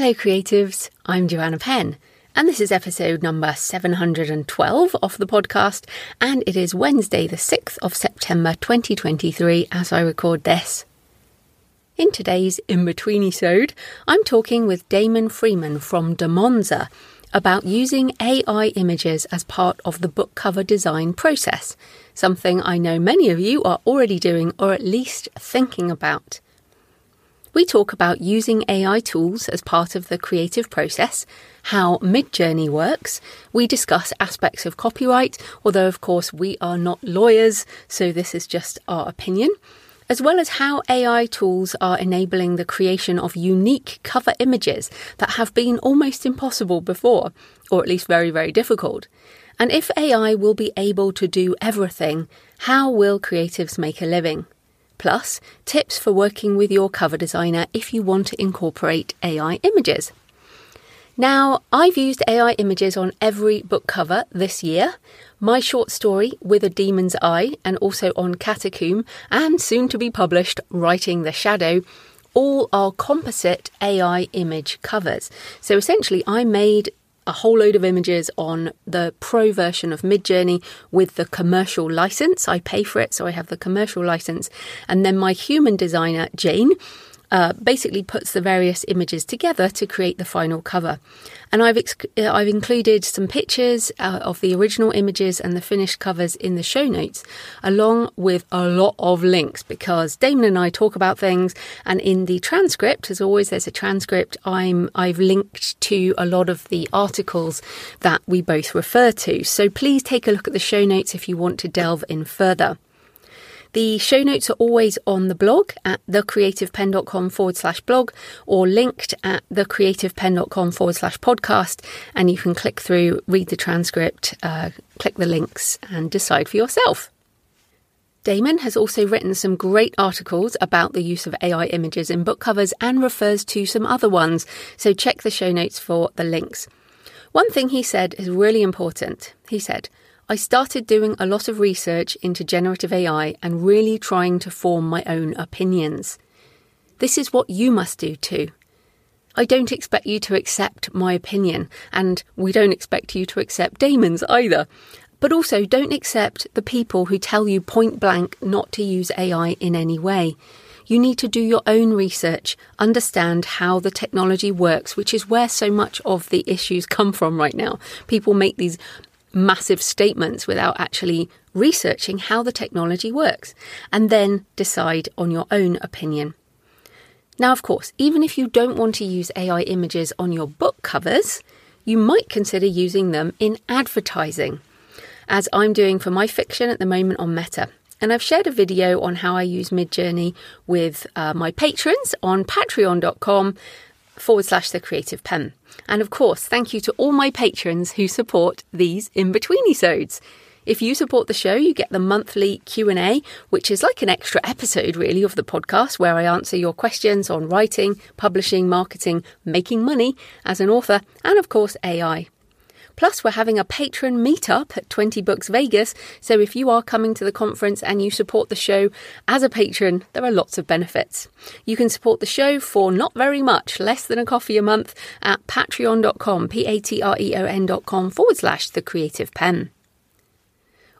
Hello, creatives. I'm Joanna Penn, and this is episode number 712 of the podcast, and it is Wednesday, the 6th of September 2023, as I record this. In today's in between episode, I'm talking with Damon Freeman from Damonza about using AI images as part of the book cover design process, something I know many of you are already doing or at least thinking about. We talk about using AI tools as part of the creative process, how Midjourney works. We discuss aspects of copyright, although, of course, we are not lawyers, so this is just our opinion, as well as how AI tools are enabling the creation of unique cover images that have been almost impossible before, or at least very, very difficult. And if AI will be able to do everything, how will creatives make a living? Plus tips for working with your cover designer if you want to incorporate AI images. Now, I've used AI images on every book cover this year. My short story, With a Demon's Eye, and also on Catacomb, and soon to be published, Writing the Shadow, all are composite AI image covers. So essentially, I made a whole load of images on the pro version of Midjourney with the commercial license. I pay for it, so I have the commercial license. And then my human designer, Jane, uh, basically puts the various images together to create the final cover. And I've ex- uh, I've included some pictures uh, of the original images and the finished covers in the show notes, along with a lot of links because Damon and I talk about things. And in the transcript, as always, there's a transcript. I'm I've linked to a lot of the articles that we both refer to. So please take a look at the show notes if you want to delve in further. The show notes are always on the blog at thecreativepenn.com forward slash blog or linked at thecreativepenn.com forward slash podcast. And you can click through, read the transcript, uh, click the links, and decide for yourself. Damon has also written some great articles about the use of AI images in book covers and refers to some other ones, so check the show notes for the links. One thing he said is really important. He said, I started doing a lot of research into generative AI and really trying to form my own opinions. This is what you must do too. I don't expect you to accept my opinion, and we don't expect you to accept Damon's either. But also, don't accept the people who tell you point blank not to use AI in any way. You need to do your own research, understand how the technology works, which is where so much of the issues come from right now. People make these massive statements without actually researching how the technology works and then decide on your own opinion. Now, of course, even if you don't want to use AI images on your book covers, you might consider using them in advertising, as I'm doing for my fiction at the moment on Meta. And I've shared a video on how I use Midjourney with uh, my patrons on patreon.com forward slash the creative penn. And of course, thank you to all my patrons who support these in between episodes. If you support the show, you get the monthly Q&A, which is like an extra episode really of the podcast where I answer your questions on writing, publishing, marketing, making money as an author, and of course AI. Plus, we're having a patron meetup at 20 Books Vegas. So if you are coming to the conference and you support the show as a patron, there are lots of benefits. You can support the show for not very much, less than a coffee a month at patreon.com, P A T R E O N.com forward slash the creative penn.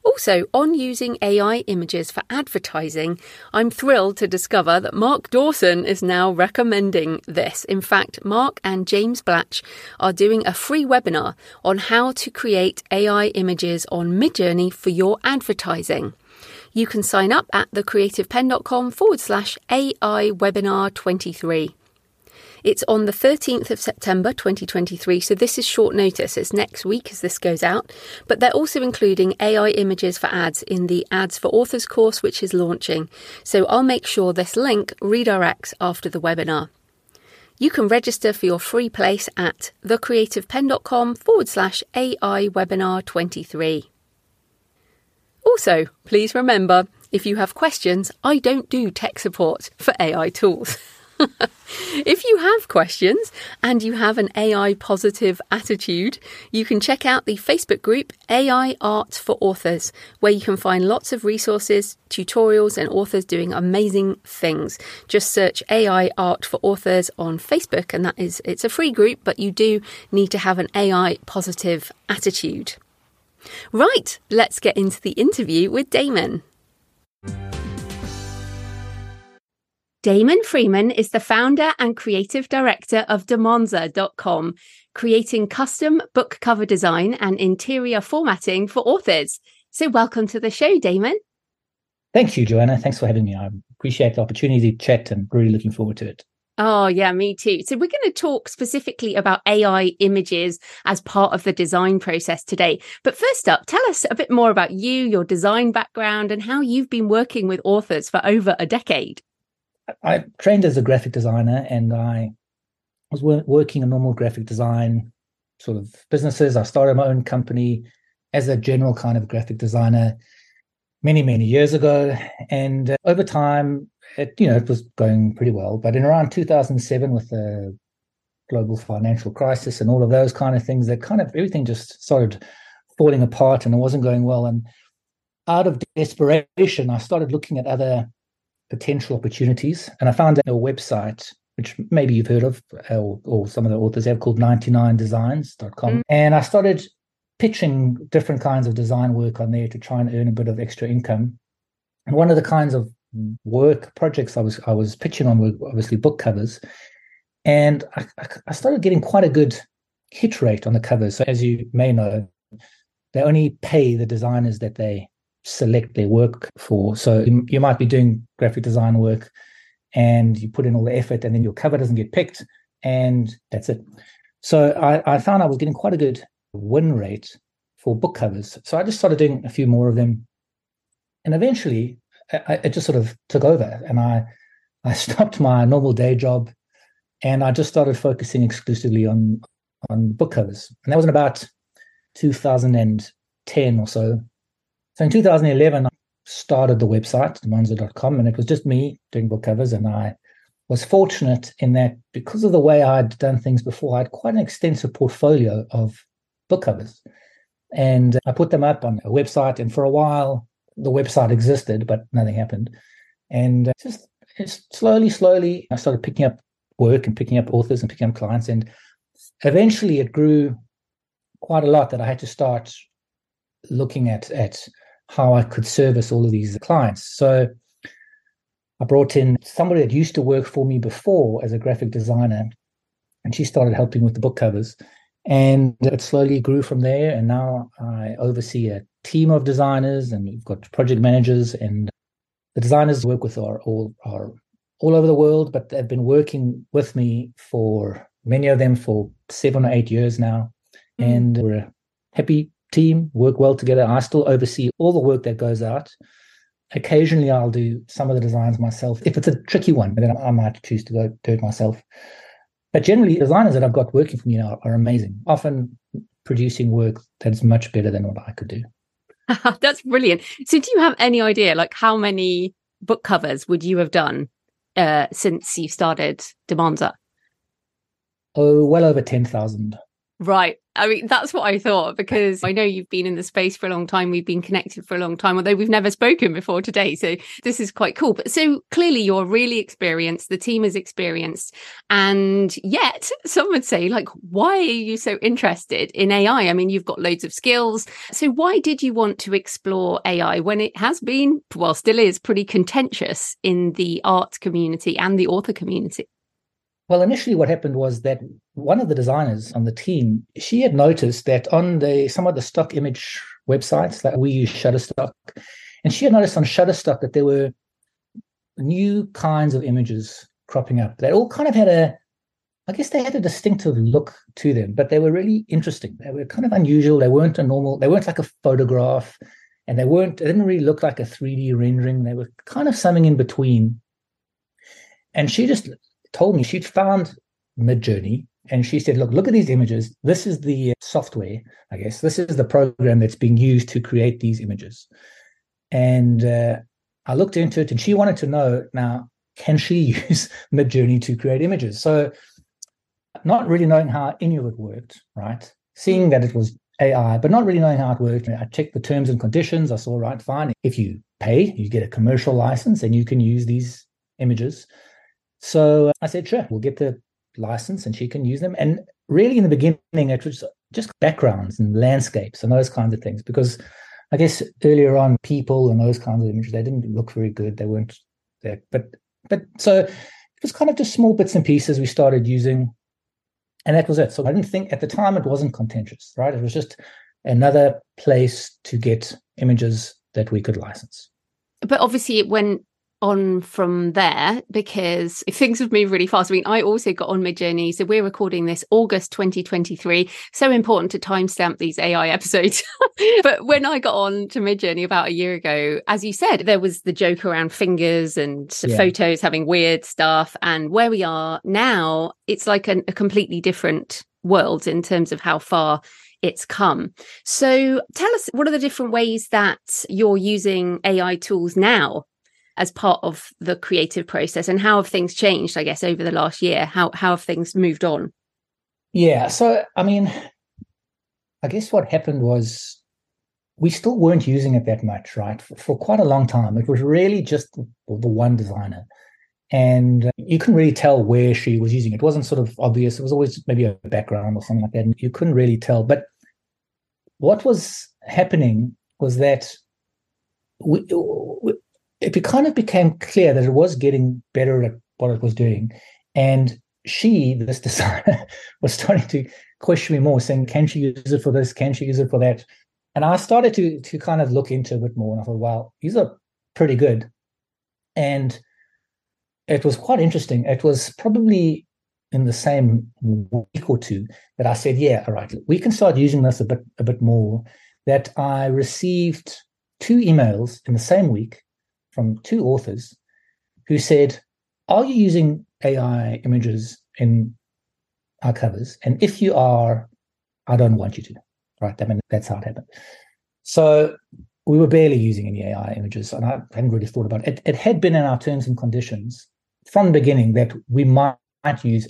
Also, on using AI images for advertising, I'm thrilled to discover that Mark Dawson is now recommending this. In fact, Mark and James Blatch are doing a free webinar on how to create AI images on Midjourney for your advertising. You can sign up at thecreativepenn.com forward slash AI webinar 23. It's on the 13th of September 2023, so this is short notice. It's next week as this goes out. But they're also including AI images for ads in the Ads for Authors course, which is launching. So I'll make sure this link redirects after the webinar. You can register for your free place at thecreativepenn.com forward slash AI webinar 23. Also, please remember if you have questions, I don't do tech support for AI tools. if you have questions and you have an AI positive attitude, you can check out the Facebook group AI Art for Authors, where you can find lots of resources, tutorials, and authors doing amazing things. Just search AI Art for Authors on Facebook, and that is it's a free group, but you do need to have an AI positive attitude. Right, let's get into the interview with Damon. Damon Freeman is the founder and creative director of Damonza.com, creating custom book cover design and interior formatting for authors. So, welcome to the show, Damon. Thank you, Joanna. Thanks for having me. I appreciate the opportunity to chat and really looking forward to it. Oh, yeah, me too. So, we're going to talk specifically about AI images as part of the design process today. But first up, tell us a bit more about you, your design background, and how you've been working with authors for over a decade. I trained as a graphic designer and I was wor- working in normal graphic design sort of businesses. I started my own company as a general kind of graphic designer many, many years ago. And uh, over time, it, you know, it was going pretty well. But in around 2007, with the global financial crisis and all of those kind of things, that kind of everything just started falling apart and it wasn't going well. And out of desperation, I started looking at other potential opportunities. And I found a website, which maybe you've heard of, or, or some of the authors have called 99designs.com. Mm. And I started pitching different kinds of design work on there to try and earn a bit of extra income. And one of the kinds of work projects I was I was pitching on were obviously book covers. And I, I started getting quite a good hit rate on the covers. So as you may know, they only pay the designers that they select their work for. So you might be doing graphic design work and you put in all the effort and then your cover doesn't get picked and that's it. So I, I found I was getting quite a good win rate for book covers. So I just started doing a few more of them. And eventually I, it just sort of took over and I, I stopped my normal day job and I just started focusing exclusively on, on book covers. And that was in about 2010 or so. So in 2011, I started the website, damonza.com, and it was just me doing book covers. And I was fortunate in that because of the way I'd done things before, I had quite an extensive portfolio of book covers. And I put them up on a website. And for a while, the website existed, but nothing happened. And uh, just, just slowly, slowly, I started picking up work and picking up authors and picking up clients. And eventually it grew quite a lot that I had to start looking at at how I could service all of these clients. So I brought in somebody that used to work for me before as a graphic designer, and she started helping with the book covers. And it slowly grew from there. And now I oversee a team of designers, and we've got project managers, and the designers work with are all are all over the world, but they've been working with me for many of them for seven or eight years now. Mm. And we're happy team work well together. I still oversee all the work that goes out. Occasionally, I'll do some of the designs myself. If it's a tricky one, then I might choose to go do it myself. But generally, designers that I've got working for me now are amazing, often producing work that's much better than what I could do. that's brilliant. So, do you have any idea, like, how many book covers would you have done uh, since you started Damonza? Oh, well over 10,000. Right. I mean, that's what I thought because I know you've been in the space for a long time. We've been connected for a long time, although we've never spoken before today. So this is quite cool. But so clearly you're really experienced. The team is experienced. And yet some would say, like, why are you so interested in AI? I mean, you've got loads of skills. So why did you want to explore AI when it has been, well, still is pretty contentious in the art community and the author community? Well, initially, what happened was that one of the designers on the team she had noticed that on the some of the stock image websites that we use Shutterstock, and she had noticed on Shutterstock that there were new kinds of images cropping up. They all kind of had a, I guess they had a distinctive look to them, but they were really interesting. They were kind of unusual. They weren't a normal. They weren't like a photograph, and they weren't. They didn't really look like a 3D rendering. They were kind of something in between. And she just told me she'd found Midjourney and she said, look, look at these images. This is the software, I guess. This is the program that's being used to create these images. And uh, I looked into it and she wanted to know now, can she use Midjourney to create images? So, not really knowing how any of it worked, right? Seeing that it was AI, but not really knowing how it worked, I checked the terms and conditions. I saw, right, fine. If you pay, you get a commercial license and you can use these images. So uh, I said, sure, we'll get the license and she can use them. And really, in the beginning, it was just backgrounds and landscapes and those kinds of things because I guess earlier on, people and those kinds of images they didn't look very good. They weren't there, but but so it was kind of just small bits and pieces we started using, and that was it. So I didn't think at the time it wasn't contentious, right? It was just another place to get images that we could license. But obviously, went on from there because things have moved really fast. I mean, I also got on my Midjourney. So we're recording this August 2023. So important to timestamp these AI episodes. but when I got on to Midjourney about a year ago, as you said, there was the joke around fingers and yeah. photos having weird stuff. And where we are now, it's like an, a completely different world in terms of how far it's come. So tell us, what are the different ways that you're using AI tools now as part of the creative process? And how have things changed i guess over the last year? How how have things moved on? Yeah so i mean i guess what happened was we still weren't using it that much right? For, for quite a long time. It was really just the, the one designer. And uh, you couldn't really tell where she was using it. it wasn't sort of obvious. It was always maybe a background or something like that and you couldn't really tell. But what was happening was that we, it kind of became clear that it was getting better at what it was doing. And she, this designer, was starting to question me more, saying, Can she use it for this? Can she use it for that? And I started to to kind of look into it a bit more. And I thought, wow, these are pretty good. And it was quite interesting. It was probably in the same week or two that I said, yeah, all right, we can start using this a bit a bit more. That I received two emails in the same week from two authors who said, Are you using AI images in our covers? And if you are, I don't want you to. Right. I mean, that's how it happened. So we were barely using any AI images, and I hadn't really thought about it. It, it had been in our terms and conditions from the beginning that we might use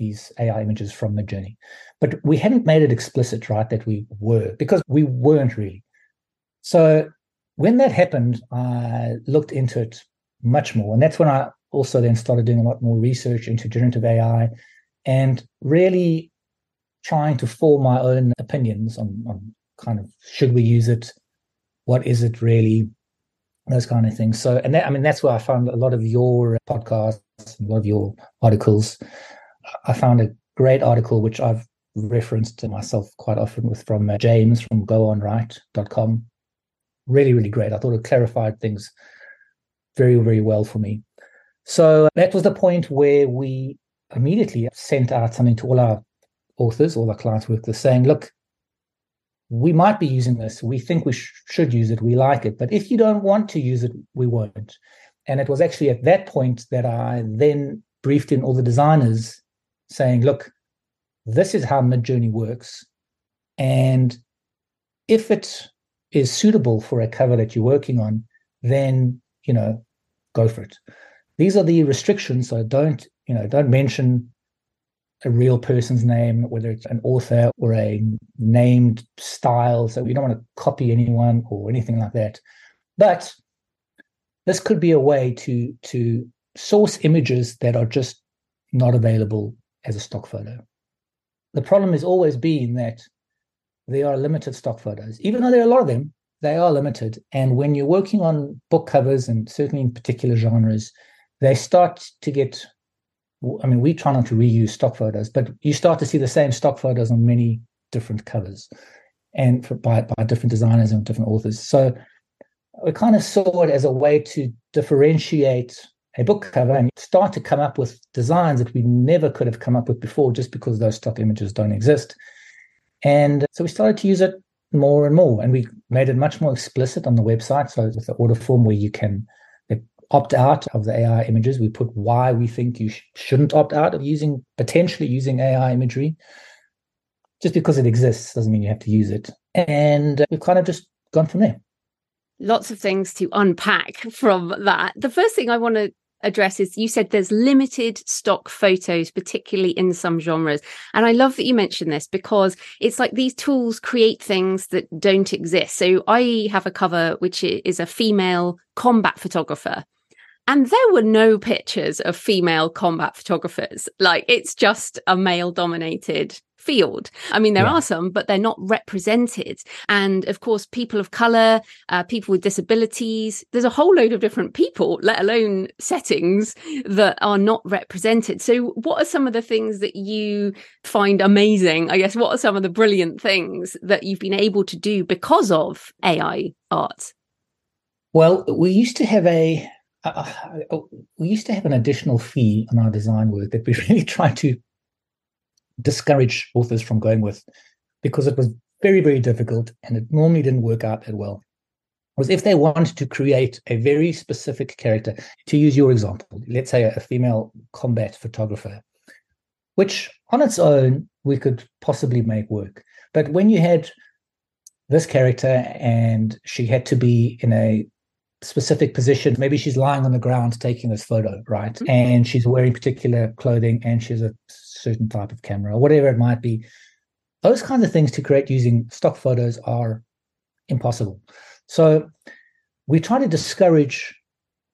these AI images from Midjourney, but we hadn't made it explicit, right, that we were because we weren't really. So when that happened, I looked into it much more. And that's when I also then started doing a lot more research into generative AI and really trying to form my own opinions on, on kind of should we use it? What is it really? Those kind of things. So, and that, I mean, that's where I found a lot of your podcasts, a lot of your articles. I found a great article, which I've referenced to myself quite often with from uh, James from goonwrite.com really, really great. I thought it clarified things very, very well for me. So uh, that was the point where we immediately sent out something to all our authors, all our clients with this saying, look, we might be using this. We think we sh- should use it. We like it. But if you don't want to use it, we won't. And it was actually at that point that I then briefed in all the designers saying, look, this is how Midjourney works. And if it is suitable for a cover that you're working on, then you know, go for it. These are the restrictions. So don't you know, don't mention a real person's name, whether it's an author or a named style. So we don't want to copy anyone or anything like that. But this could be a way to to source images that are just not available as a stock photo. The problem has always been that they are limited stock photos. Even though there are a lot of them, they are limited. And when you're working on book covers and certainly in particular genres, they start to get. I mean, we try not to reuse stock photos, but you start to see the same stock photos on many different covers and for, by, by different designers and different authors. So we kind of saw it as a way to differentiate a book cover and start to come up with designs that we never could have come up with before just because those stock images don't exist. And so we started to use it more and more. And we made it much more explicit on the website. So with the order form where you can, opt out of the AI images. We put why we think you sh- shouldn't opt out of using potentially using AI imagery. Just because it exists doesn't mean you have to use it. And we've kind of just gone from there. Lots of things to unpack from that. The first thing I want to address is you said there's limited stock photos, particularly in some genres. And I love that you mentioned this because it's like these tools create things that don't exist. So I have a cover which is a female combat photographer. And there were no pictures of female combat photographers. Like it's just a male dominated field. I mean, there yeah. are some, but they're not represented. And of course, people of color, uh, people with disabilities, there's a whole load of different people, let alone settings that are not represented. So, what are some of the things that you find amazing? I guess, what are some of the brilliant things that you've been able to do because of AI art? Well, we used to have a uh, we used to have an additional fee on our design work that we really tried to discourage authors from going with because it was very, very difficult and it normally didn't work out that well. Was if they wanted to create a very specific character, to use your example, let's say a female combat photographer, which on its own we could possibly make work. But when you had this character and she had to be in a specific position. Maybe she's lying on the ground taking this photo, right? Mm-hmm. And she's wearing particular clothing and she's a certain type of camera or whatever it might be. Those kinds of things to create using stock photos are impossible. So we try to discourage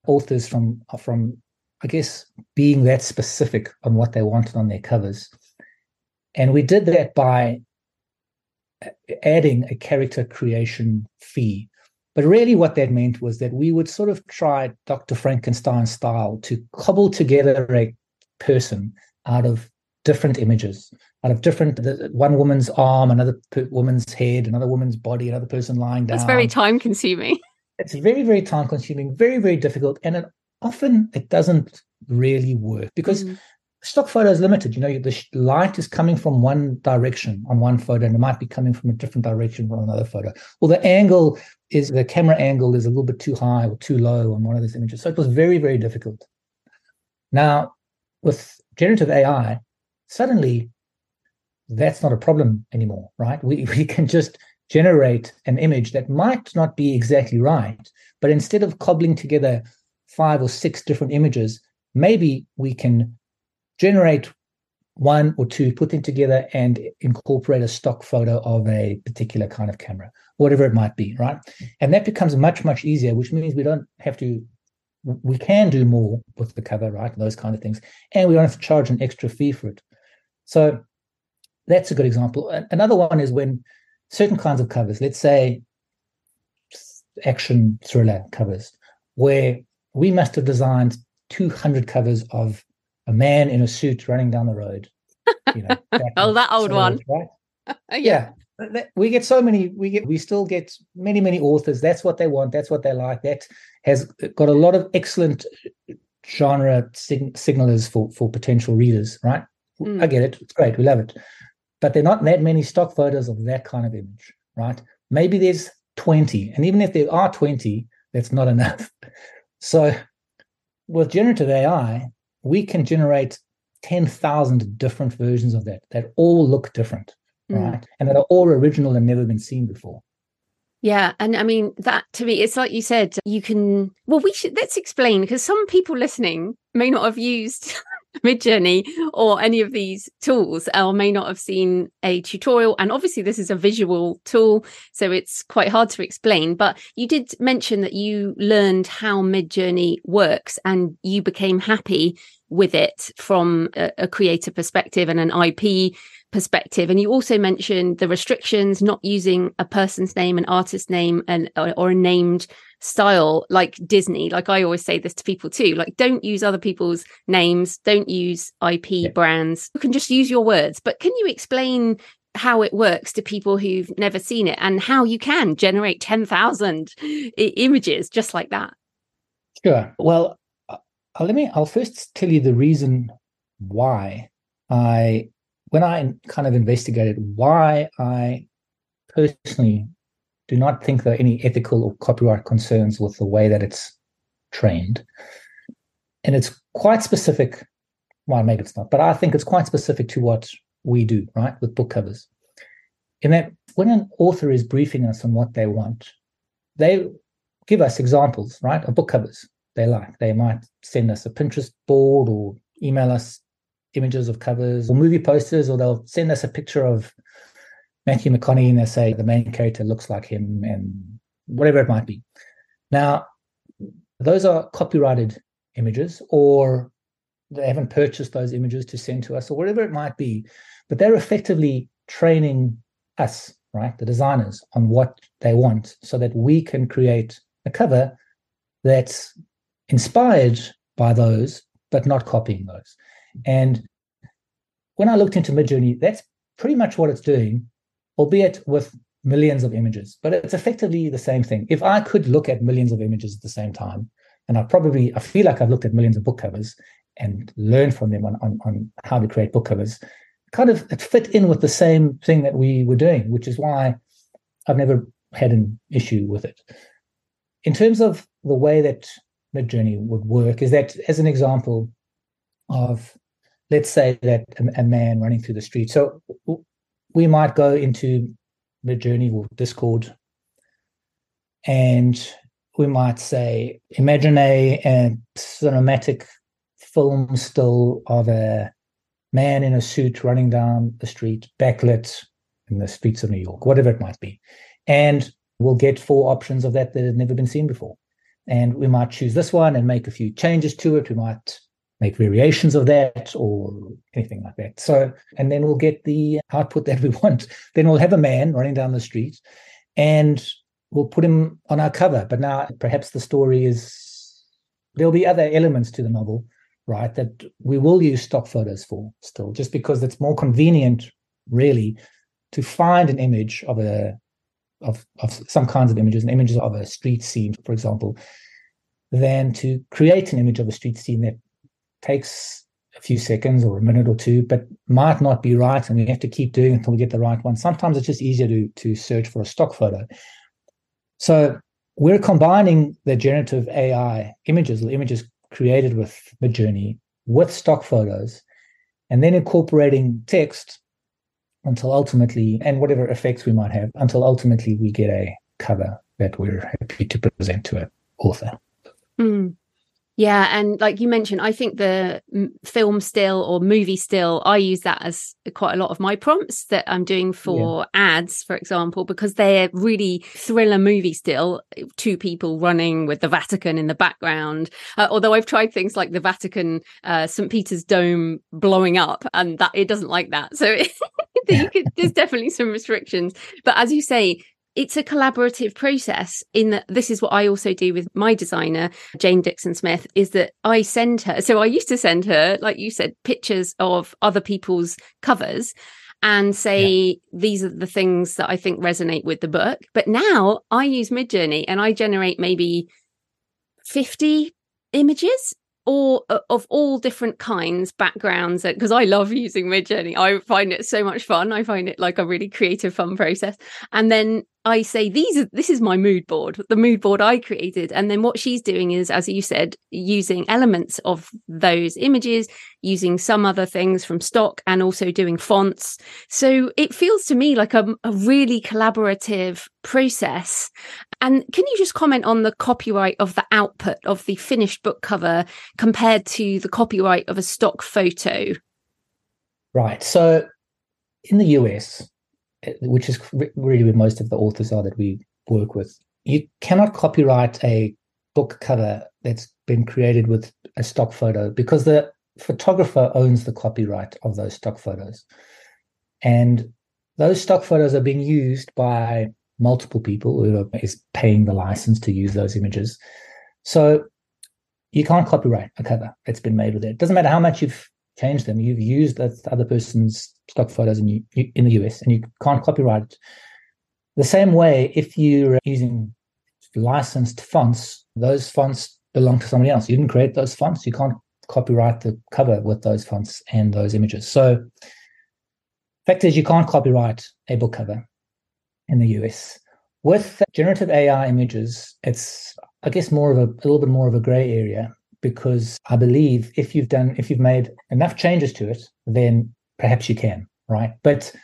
authors from from I guess being that specific on what they wanted on their covers. And we did that by adding a character creation fee. But really, what that meant was that we would sort of try Dr. Frankenstein style to cobble together a person out of different images out of different one woman's arm another woman's head another woman's body another person lying down it's very time consuming it's very very time consuming very very difficult and it, often it doesn't really work because mm. Stock photo is limited. You know the light is coming from one direction on one photo and it might be coming from a different direction on another photo. Or the angle is the camera angle is a little bit too high or too low on one of those images. So it was very very difficult. Now with generative ai suddenly that's not a problem anymore, right? We, we can just generate an image that might not be exactly right, but instead of cobbling together five or six different images, maybe we can generate one or two, put them together and incorporate a stock photo of a particular kind of camera, whatever it might be, right? And that becomes much, much easier, which means we don't have to, we can do more with the cover, right? Those kind of things. And we don't have to charge an extra fee for it. So that's a good example. Another one is when certain kinds of covers, let's say action thriller covers, where we must have designed 200 covers of a man in a suit running down the road. You know, oh, that old one. Right? yeah. yeah. We get so many, we get, we still get many, many authors. That's what they want. That's what they like. That has got a lot of excellent genre sig- signalers for, for potential readers, right? Mm. I get it. It's great. We love it. But there are not that many stock photos of that kind of image, right? Maybe there's 20. And even if there are 20, that's not enough. So with generative AI, we can generate 10,000 different versions of that that all look different, mm. right? And that are all original and never been seen before. Yeah. And I mean, that to me, it's like you said, you can, well, we should, let's explain because some people listening may not have used Midjourney or any of these tools or may not have seen a tutorial. And obviously, this is a visual tool, so it's quite hard to explain. But you did mention that you learned how Midjourney works and you became happy with it from a, a creator perspective and an IP perspective. And you also mentioned the restrictions, not using a person's name, an artist's name, and or, or a named style like Disney. Like I always say this to people too. Like don't use other people's names, don't use IP yeah. brands. You can just use your words. But can you explain how it works to people who've never seen it and how you can generate 10,000 I- images just like that? Sure. Well, uh, let me I'll first tell you the reason why I when I kind of investigated why I personally do not think there are any ethical or copyright concerns with the way that it's trained. And it's quite specific. Well, maybe it's not, but I think it's quite specific to what we do, right, with book covers. In that, when an author is briefing us on what they want, they give us examples, right, of book covers they like. They might send us a Pinterest board or email us images of covers or movie posters, or they'll send us a picture of Matthew McConaughey and they say the main character looks like him and whatever it might be. Now, those are copyrighted images, or they haven't purchased those images to send to us, or whatever it might be. But they're effectively training us, right, the designers, on what they want so that we can create a cover that's inspired by those, but not copying those. And when I looked into Midjourney, that's pretty much what it's doing, albeit with millions of images. But it's effectively the same thing. If I could look at millions of images at the same time, and I probably I feel like I've looked at millions of book covers and learned from them on, on, on how to create book covers, kind of it fit in with the same thing that we were doing, which is why I've never had an issue with it. In terms of the way that Midjourney would work is that, as an example of, let's say that a, a man running through the street. So we might go into Midjourney or Discord, and we might say, imagine a, a cinematic film still of a man in a suit running down the street, backlit in the streets of New York, whatever it might be. And we'll get four options of that that had never been seen before. And we might choose this one and make a few changes to it. We might make variations of that or anything like that. So, and then we'll get the output that we want. Then we'll have a man running down the street and we'll put him on our cover. But now perhaps the story is there'll be other elements to the novel, right? That we will use stock photos for still, just because it's more convenient, really, to find an image of a of, of some kinds of images and images of a street scene, for example, than to create an image of a street scene that takes a few seconds or a minute or two, but might not be right. And we have to keep doing it until we get the right one. Sometimes it's just easier to, to search for a stock photo. So we're combining the generative AI images, the images created with Midjourney, with stock photos, and then incorporating text until ultimately, and whatever effects we might have, until ultimately we get a cover that we're happy to present to an author. Mm. Yeah, and like you mentioned, I think the film still or movie still, I use that as quite a lot of my prompts that I'm doing for yeah. ads, for example, because they're really thriller movie still. Two people running with the Vatican in the background. Uh, although I've tried things like the Vatican, uh, St. Peter's Dome blowing up, and that it doesn't like that. So could, there's definitely some restrictions. But as you say, it's a collaborative process in that this is what I also do with my designer, Jane Dixon Smith, is that I send her. So I used to send her, like you said, pictures of other people's covers and say, yeah. these are the things that I think resonate with the book. But now I use Midjourney and I generate maybe 50 images all uh, of all different kinds, backgrounds. Because I love using Midjourney, I find it so much fun. I find it like a really creative, fun process. And then I say these are this is my mood board, the mood board I created. And then what she's doing is, as you said, using elements of those images, using some other things from stock, and also doing fonts. So it feels to me like a, a really collaborative process. And can you just comment on the copyright of the output of the finished book cover compared to the copyright of a stock photo? Right. So in the US, eh, which is really where most of the authors are that we work with. You cannot copyright a book cover that's been created with a stock photo because the photographer owns the copyright of those stock photos. And those stock photos are being used by multiple people who is paying the license to use those images. So you can't copyright a cover that's been made with it. It doesn't matter how much you've changed them. You've used that other person's stock photos in, you, in the US and you can't copyright it. The same way, if you're using licensed fonts, those fonts belong to somebody else. You didn't create those fonts. You can't copyright the cover with those fonts and those images. So, fact is, you can't copyright a book cover in the US. With generative AI images, it's I guess, more of a, a little bit more of a gray area because I believe if you've done, if you've made enough changes to it, then perhaps you can, right? But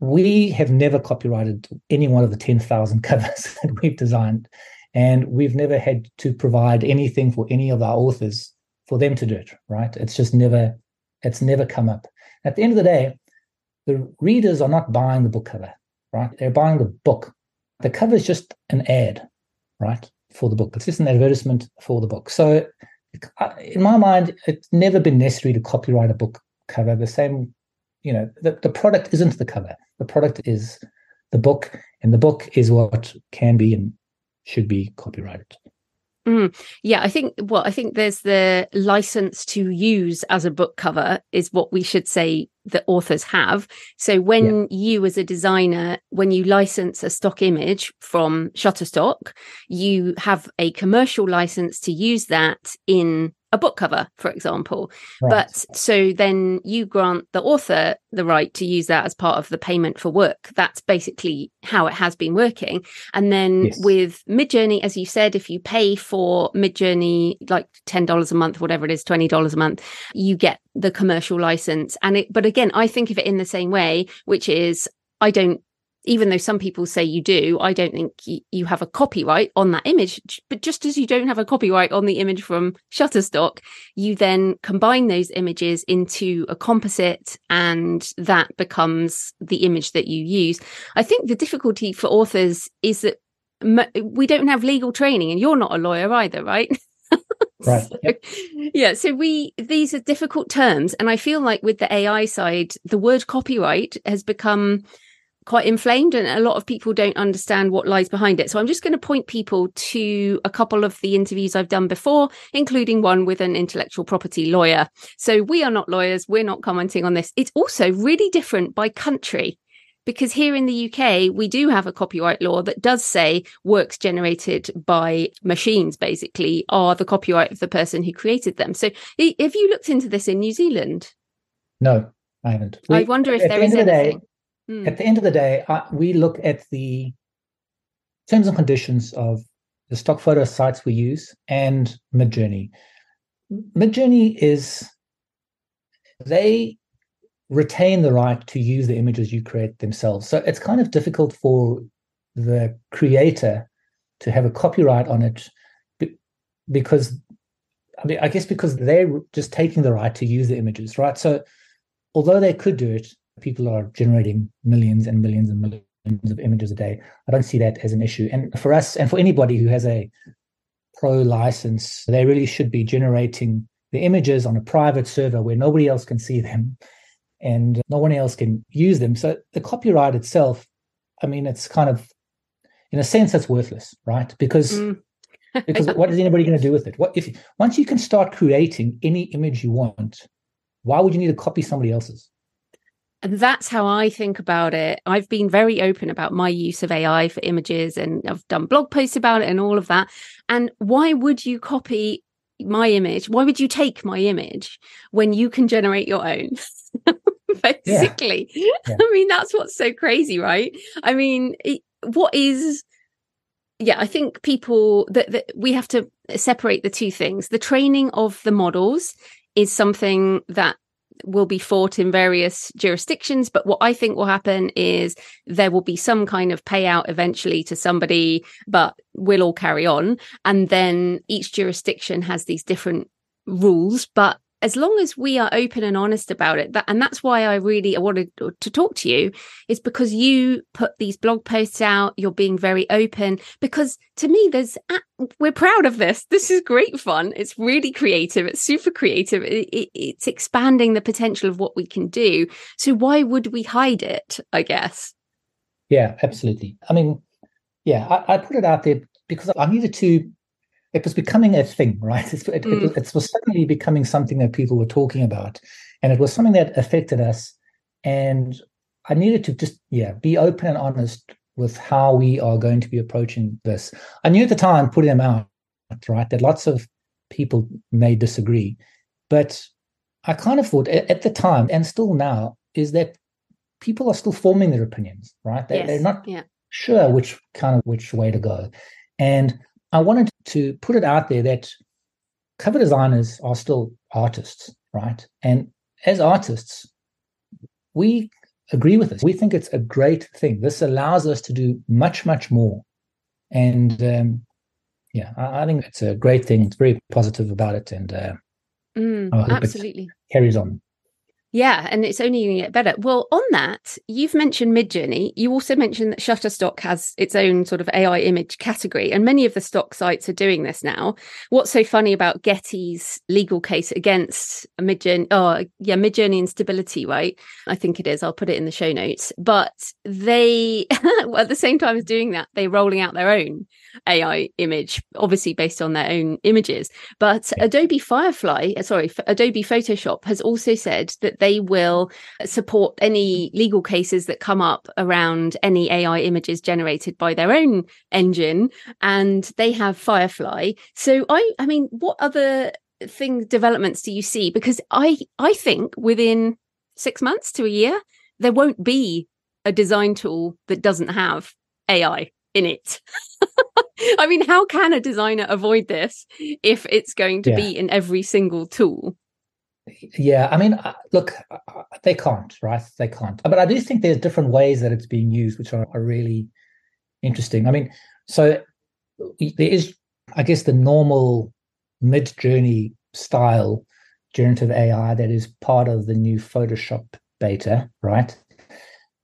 we have never copyrighted any one of the 10,000 covers that we've designed. And we've never had to provide anything for any of our authors for them to do it, right? It's just never, it's never come up. At the end of the day, the readers are not buying the book cover, right? They're buying the book. The cover is just an ad, right, for the book. It's just an advertisement for the book. So, in my mind, it's never been necessary to copyright a book cover. The same, you know, the, the product isn't the cover. The product is the book, and the book is what can be and should be copyrighted. Mm, yeah, I think well, I think there's the license to use as a book cover is what we should say that authors have. So when yeah. you as a designer, when you license a stock image from Shutterstock, you have a commercial license to use that in a book cover, for example. Right. But so then you grant the author the right to use that as part of the payment for work. That's basically how it has been working. And then yes. with Midjourney, as you said, if you pay for Midjourney like $10 a month, whatever it is, $20 a month, you get the commercial license. And it, but again, I think of it in the same way, which is I don't even though some people say you do, I don't think you have a copyright on that image. But just as you don't have a copyright on the image from Shutterstock, you then combine those images into a composite and that becomes the image that you use. I think the difficulty for authors is that we don't have legal training and you're not a lawyer either, right? right so, yep. yeah so we these are difficult terms and i feel like with the ai side the word copyright has become quite inflamed and a lot of people don't understand what lies behind it. So I'm just going to point people to a couple of the interviews I've done before, including one with an intellectual property lawyer. So we are not lawyers. We're not commenting on this. It's also really different by country because here in the UK, we do have a copyright law that does say works generated by machines basically are the copyright of the person who created them. So have you looked into this in New Zealand? No, I haven't. I wonder if there is anything. Day, Mm. At the end of the day, we look at the terms and conditions of the stock photo sites we use and Midjourney. Midjourney is they retain the right to use the images you create themselves. So it's kind of difficult for the creator to have a copyright on it because I mean I guess because they're just taking the right to use the images, right? So although they could do it, people are generating millions and millions and millions of images a day. I don't see that as an issue. And for us, and for anybody who has a pro license, they really should be generating the images on a private server where nobody else can see them and no one else can use them. So the copyright itself, I mean, it's kind of, in a sense, that's worthless, right? Because mm. because what is anybody going to do with it? What if once you can start creating any image you want, why would you need to copy somebody else's? And that's how I think about it. I've been very open about my use of AI for images and I've done blog posts about it and all of that. And why would you copy my image? Why would you take my image when you can generate your own? Basically. Yeah. Yeah. I mean, that's what's so crazy, right? I mean, it, what is yeah, I think people that, that we have to separate the two things. The training of the models is something that will be fought in various jurisdictions. But what I think will happen is there will be some kind of payout eventually to somebody, but we'll all carry on. And then each jurisdiction has these different rules. But as long as we are open and honest about it that, and that's why i really wanted to talk to you is because you put these blog posts out you're being very open because to me there's we're proud of this. This is great fun. It's really creative. It's super creative. It, it, it's expanding the potential of what we can do. So why would we hide it i guess? Yeah absolutely. I mean yeah I, I put it out there because i needed to it was becoming a thing, right? It, it, mm. it, it, was suddenly becoming something that people were talking about, and it was something that affected us. And I needed to just, yeah, be open and honest with how we are going to be approaching this. I knew at the time, putting them out, right, that lots of people may disagree, but I kind of thought at, at the time, and still now, is that people are still forming their opinions, right? They, yes. They're not yeah. sure which kind of which way to go, and I wanted to put it out there that cover designers are still artists, right? And as artists, we agree with this. We think it's a great thing. This allows us to do much, much more. And um, yeah, I, I, think it's a great thing. It's very positive about it, and uh, mm, absolutely carries on. Yeah, and it's only going to get better. Well, on that, you've mentioned Midjourney. You also mentioned that Shutterstock has its own sort of AI image category, and many of the stock sites are doing this now. What's so funny about Getty's legal case against Midjourney? Oh, yeah, Midjourney instability, right? I think it is. I'll put it in the show notes. But they, at the same time as doing that, they're rolling out their own AI image, obviously based on their own images. But Adobe Firefly, uh, sorry, Adobe Photoshop has also said that they will support any legal cases that come up around any AI images generated by their own engine. And they have Firefly. So I, I mean, what other things, developments do you see? Because I, I think within six months to a year, there won't be a design tool that doesn't have AI in it. I mean, how can a designer avoid this if it's going to yeah. be in every single tool? Yeah, I mean, uh, look, uh, uh, they can't, right? They can't. But I do think there's different ways that it's being used, which are, are really interesting. I mean, so there is, I guess, the normal Midjourney style generative AI that is part of the new Photoshop beta, right?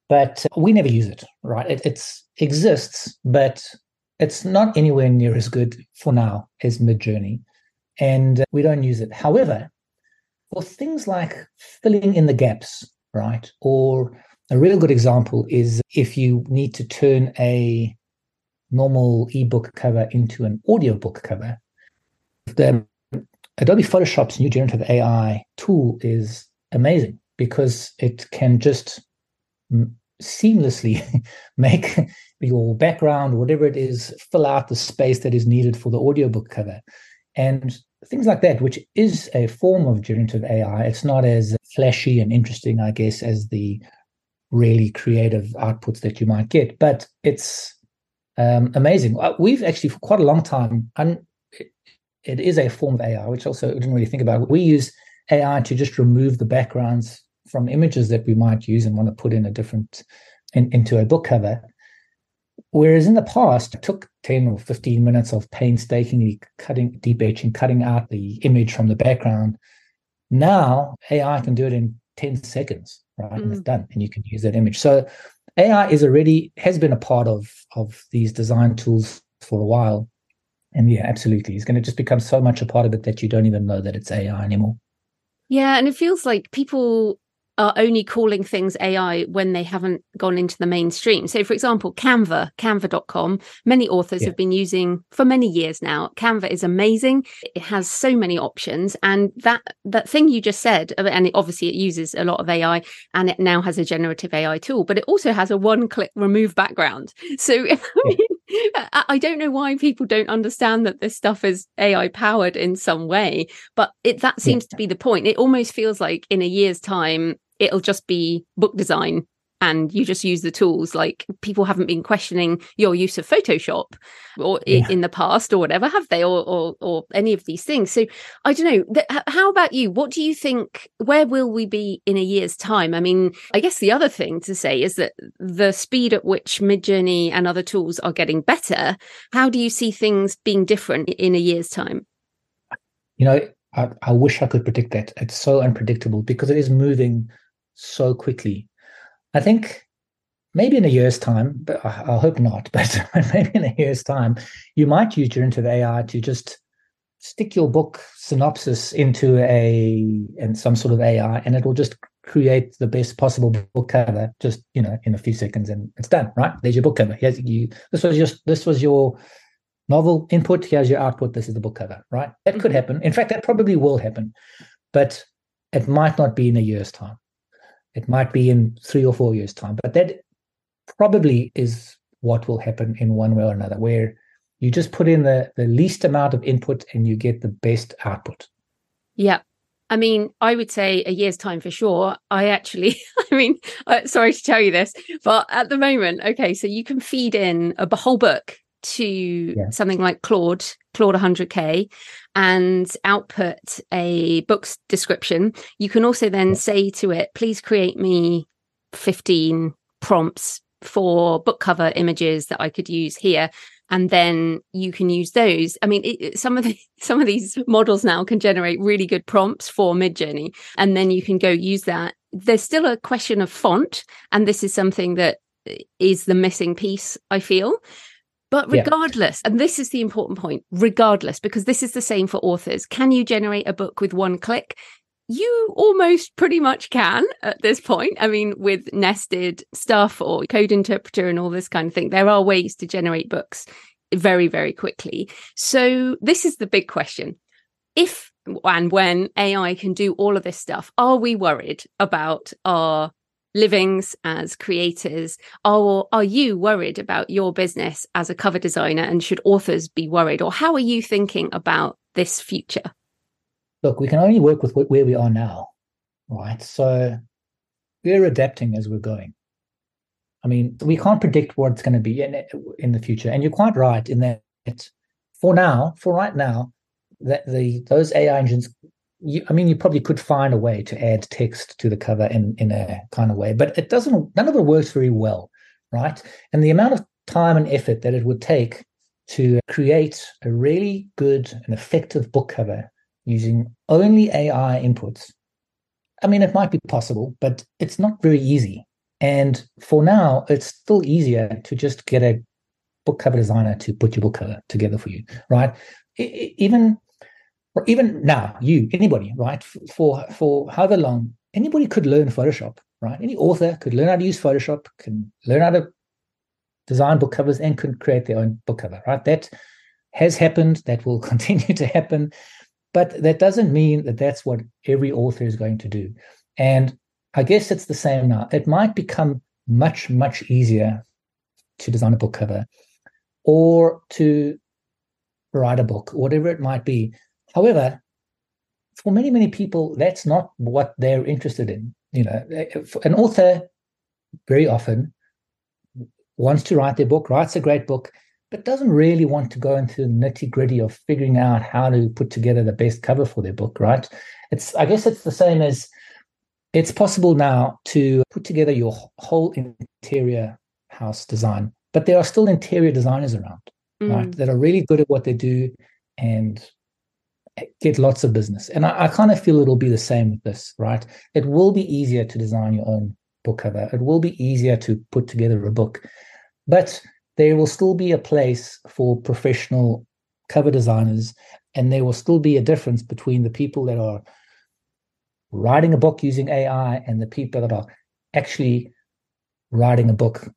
But we never use it, right? It it's, exists, but it's not anywhere near as good for now as Midjourney, and we don't use it. However, for things like filling in the gaps, right? Or a real good example is if you need to turn a normal ebook cover into an audiobook cover. The Adobe Photoshop's new generative AI tool is amazing because it can just seamlessly make your background, whatever it is, fill out the space that is needed for the audiobook cover. And things like that, which is a form of generative AI. It's not as flashy and interesting, I guess, as the really creative outputs that you might get, but it's um, amazing. Uh, we've actually, for quite a long time, and it is a form of AI, which also didn't really think about. We use AI to just remove the backgrounds from images that we might use and want to put in a different in, into a book cover. Whereas in the past, it took 10 or 15 minutes of painstakingly cutting, deep etching, cutting out the image from the background. Now AI can do it in 10 seconds, right? Mm. And it's mm. done. And you can use that image. So AI is already has been a part of of these design tools for a while. And yeah, absolutely. It's going to just become so much a part of it that you don't even know that it's AI anymore. Yeah, and it feels like people are only calling things AI when they haven't gone into the mainstream. So, for example, Canva, canva.com, many authors yeah. have been using for many years now. Canva is amazing. It has so many options. And that, that thing you just said, uh, and it, obviously it uses a lot of AI and it now has a generative AI tool, but it also has a one click remove background. So, I mean, I don't know why people don't understand that this stuff is AI powered in some way, but it, that seems yeah. to be the point. It almost feels like in a year's time, it'll just be book design and you just use the tools. Like people haven't been questioning your use of photoshop or yeah. in the past or whatever have they? Or, or, or any of these things. So i don't know. How about you? What do you think where will we be in a year's time? I mean i guess the other thing to say is that the speed at which midjourney and other tools are getting better how do you see things being different in a year's time? You know I, I wish i could predict that. It's so unpredictable because it is moving so quickly. I think maybe in a year's time, but I, hope not, but maybe in a year's time, you might use generative AI to just stick your book synopsis into a and some sort of AI, and it will just create the best possible book cover just you know in a few seconds and it's done right? There's your book cover. Here's you this was just this was your novel input. Here's your output. This is the book cover right? That could mm-hmm. happen. In fact that probably will happen but it might not be in a year's time it might be in three or four years' time, but that probably is what will happen in one way or another, where you just put in the, the least amount of input and you get the best output. Yeah. I mean, I would say a year's time for sure. I actually, I mean, uh, sorry to tell you this, but at the moment, okay, so you can feed in a whole book to yeah. something like Claude, Claude 100K, and output a book's description, you can also then yeah. say to it, please create me 15 prompts for book cover images that I could use here and then you can use those i mean it, some of the some of these models now can generate really good prompts for midjourney and then you can go use that there's still a question of font and this is something that uh, is the missing piece i feel but regardless, yeah. and this is the important point, regardless, because this is the same for authors, can you generate a book with one click? You almost pretty much can at this point. I mean, with nested stuff or code interpreter and all this kind of thing, there are ways to generate books very, very quickly. So, this is the big question. If and when AI can do all of this stuff, are we worried about our livings as creators are are you worried about your business as a cover designer and should authors be worried? Or how are you thinking about this future? Look we can only work with where we are now right? So we're adapting as we're going. I mean we can't predict what's going to be in, in the future. And you're quite right in that for now for right now that the those ai engines you, I mean, you probably could find a way to add text to the cover in in a kind of way, but it doesn't. None of it works very well, right? And the amount of time and effort that it would take to create a really good and effective book cover using only AI inputs. I mean, it might be possible, but it's not very easy. And for now, it's still easier to just get a book cover designer to put your book cover together for you, right? even or even now, you, anybody, right? For for however long, anybody could learn Photoshop, right? Any author could learn how to use Photoshop, can learn how to design book covers, and could create their own book cover, right? That has happened. That will continue to happen, but that doesn't mean that that's what every author is going to do. And I guess it's the same now. It might become much much easier to design a book cover or to write a book, whatever it might be However, for many, many people, that's not what they're interested in. You know, an author very often wants to write their book, writes a great book, but doesn't really want to go into the nitty gritty of figuring out how to put together the best cover for their book, right? It's, I guess it's the same as it's possible now to put together your whole interior house design, but there are still interior designers around, mm. right, that are really good at what they do and get lots of business. And I, I kind of feel it'll be the same with this, right? It will be easier to design your own book cover. It will be easier to put together a book, but there will still be a place for professional cover designers, and there will still be a difference between the people that are writing a book using AI and the people that are actually writing a book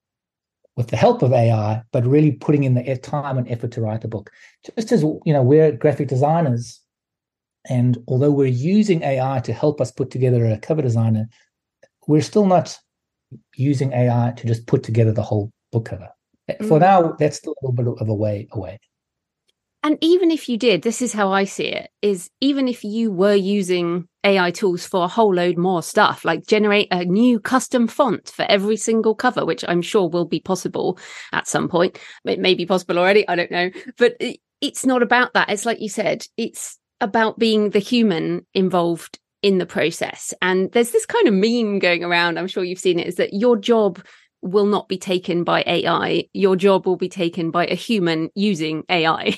with the help of AI, but really putting in the time and effort to write the book. Just as you know, we're graphic designers, and although we're using AI to help us put together a cover designer, we're still not using AI to just put together the whole book cover. Mm. For now, that's still a little bit of a way away. And even if you did, this is how I see it is even if you were using AI tools for a whole load more stuff, like generate a new custom font for every single cover, which I'm sure will be possible at some point. It may be possible already. I don't know. But it's not about that. It's like you said, it's about being the human involved in the process. And there's this kind of meme going around, I'm sure you've seen it, is that your job will not be taken by AI. Your job will be taken by a human using AI.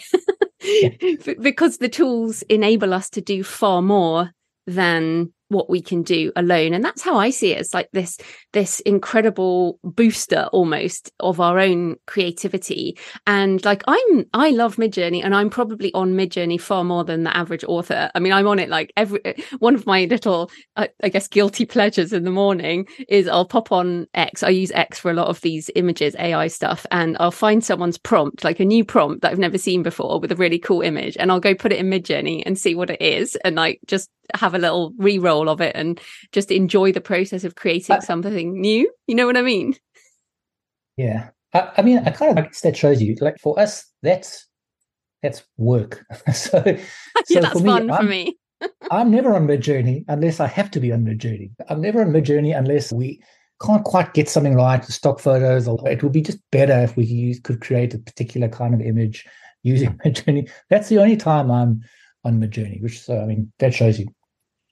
because the tools enable us to do far more than what we can do alone. And that's how i see it. It's like this this incredible booster almost of our own creativity. And like i'm i love midjourney and i'm probably on midjourney far more than the average author. I mean i'm on it like every one of my little I, I guess guilty pleasures in the morning is i'll pop on x. I use x for a lot of these images ai stuff and i'll find someone's prompt like a new prompt that i've never seen before with a really cool image and i'll go put it in midjourney and see what it is and like just have a little re-roll of it and just enjoy the process of creating uh, something new you know what i mean? Yeah. I, I, mean i kind of guess that shows you like for us that's that's work. So, so yeah, that's for me, fun I'm, for me. I'm never on midjourney unless i have to be on midjourney i'm never on midjourney unless we can't quite get something right, stock photos, or it would be just better if we use, could create a particular kind of image using Midjourney. That's the only time I'm on Midjourney, which so I mean that shows you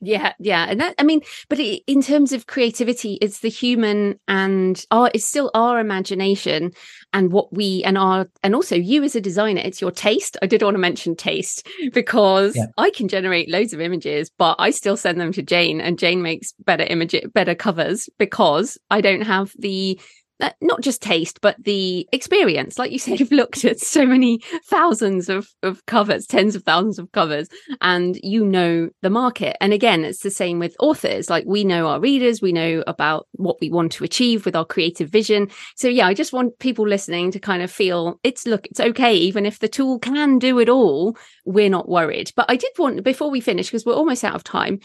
yeah, yeah, and that I mean, but it, in terms of creativity, it's the human and our it's still our imagination and what we and our and also you as a designer, it's your taste. I did want to mention taste because yeah. I can generate loads of images, but I still send them to Jane, and Jane makes better images, better covers because I don't have the uh, not just taste, but the experience. Like you said, you've looked at so many thousands of, of covers, tens of thousands of covers, and you know the market. And again, it's the same with authors. Like we know our readers, we know about what we want to achieve with our creative vision. So yeah, I just want people listening to kind of feel it's look, it's okay. Even if the tool can do it all, we're not worried. But I did want, before we finish, because we're almost out of time,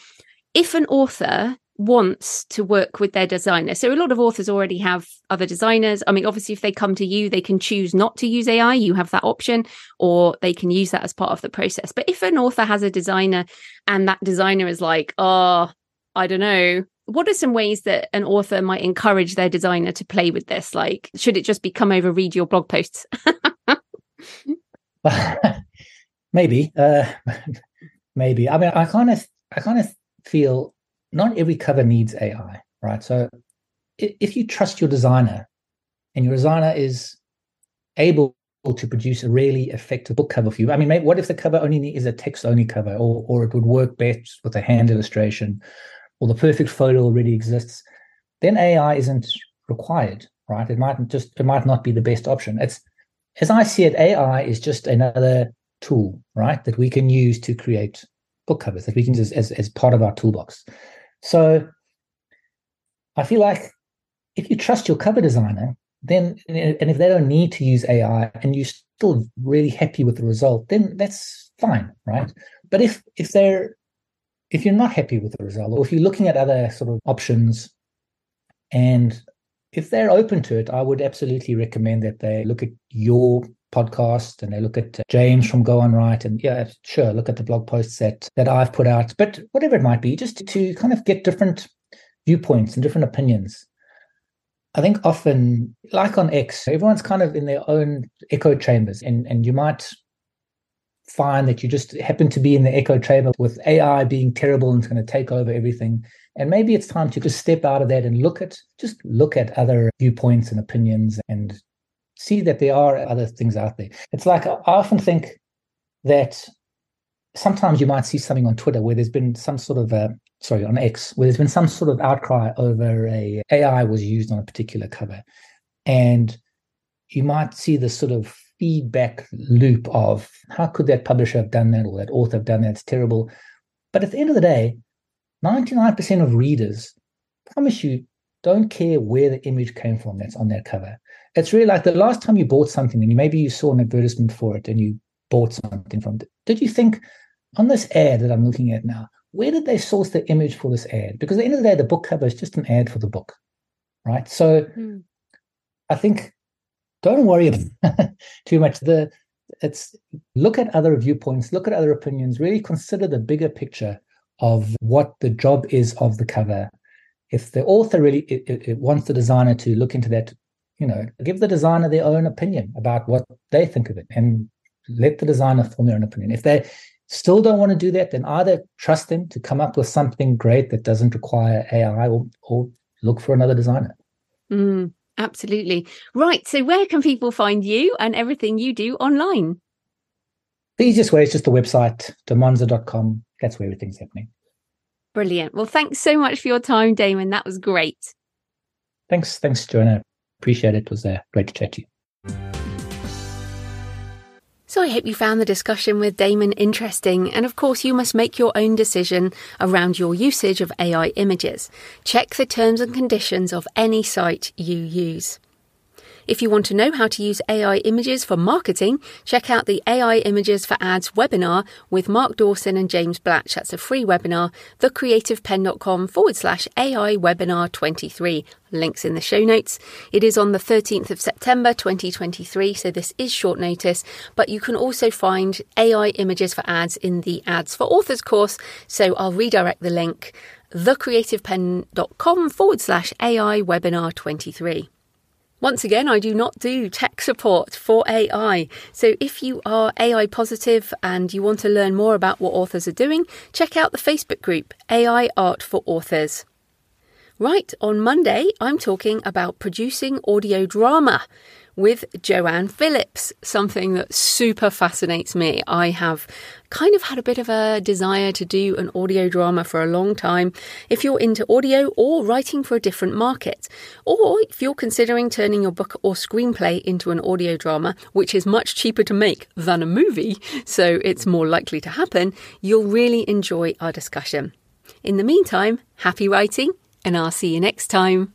if an author wants to work with their designer. So a lot of authors already have other designers. I mean, obviously, if they come to you, they can choose not to use AI. You have that option, or they can use that as part of the process. But if an author has a designer and that designer is like, oh, I don't know. What are some ways that an author might encourage their designer to play with this? Like, should it just be come over, read your blog posts? maybe, uh, maybe. I mean, I kind of, I kind of feel not every cover needs AI, right? So if you trust your designer and your designer is able to produce a really effective book cover for you, I mean, what if the cover only is a text only cover, or or it would work best with a hand illustration, or the perfect photo already exists? Then AI isn't required, right? It might just it might not be the best option. It's as I see it, AI is just another tool, right, that we can use to create book covers that we can use as, as part of our toolbox. So I feel like if you trust your cover designer, then and if they don't need to use AI and you're still really happy with the result, then that's fine, right? But if if they're if you're not happy with the result, or if you're looking at other sort of options, and if they're open to it, I would absolutely recommend that they look at your podcast and they look at uh, James from Go On Write. and yeah, sure, look at the blog posts that that I've put out. But whatever it might be, just to kind of get different viewpoints and different opinions. I think often, like on X, everyone's kind of in their own echo chambers, and and you might find that you just happen to be in the echo chamber with AI being terrible and it's going to take over everything. And maybe it's time to just step out of that and look at just look at other viewpoints and opinions and see that there are other things out there. It's like I often think that sometimes you might see something on Twitter where there's been some sort of a sorry on X where there's been some sort of outcry over a AI was used on a particular cover, and you might see this sort of feedback loop of how could that publisher have done that or that author have done that? It's terrible. But at the end of the day, 99% of readers promise you don't care where the image came from that's on that cover it's really like the last time you bought something and maybe you saw an advertisement for it and you bought something from it. Did you think on this ad that I'm looking at now, where did they source the image for this ad? Because at the end of the day, the book cover is just an ad for the book, right? So mm. I think don't worry too much. The it's look at other viewpoints, look at other opinions, really consider the bigger picture of what the job is of the cover. If the author really it, it wants the designer to look into that you know, give the designer their own opinion about what they think of it and let the designer form their own opinion. If they still don't want to do that, then either trust them to come up with something great that doesn't require AI or, or look for another designer. Mm, absolutely. Right. So, where can people find you and everything you do online? The easiest way is just the website, damonza.com. That's where everything's happening. Brilliant. Well, thanks so much for your time, Damon. That was great. Thanks. Thanks, Joanna appreciate it. It was uh, great to chat to you. So I hope you found the discussion with Damon interesting. And of course, you must make your own decision around your usage of AI images. Check the terms and conditions of any site you use. If you want to know how to use AI images for marketing, check out the AI Images for Ads webinar with Mark Dawson and James Blatch. That's a free webinar, thecreativepenn.com forward slash AI webinar 23. Links in the show notes. It is on the 13th of September 2023, so this is short notice, but you can also find AI images for ads in the Ads for Authors course. So I'll redirect the link thecreativepenn.com forward slash AI webinar 23. Once again, I do not do tech support for AI. So if you are AI positive and you want to learn more about what authors are doing, check out the Facebook group AI Art for Authors. Right, on Monday, I'm talking about producing audio drama with Joanne Phillips, something that super fascinates me. I have kind of had a bit of a desire to do an audio drama for a long time. If you're into audio or writing for a different market, or if you're considering turning your book or screenplay into an audio drama, which is much cheaper to make than a movie, so it's more likely to happen, you'll really enjoy our discussion. In the meantime, happy writing, and I'll see you next time.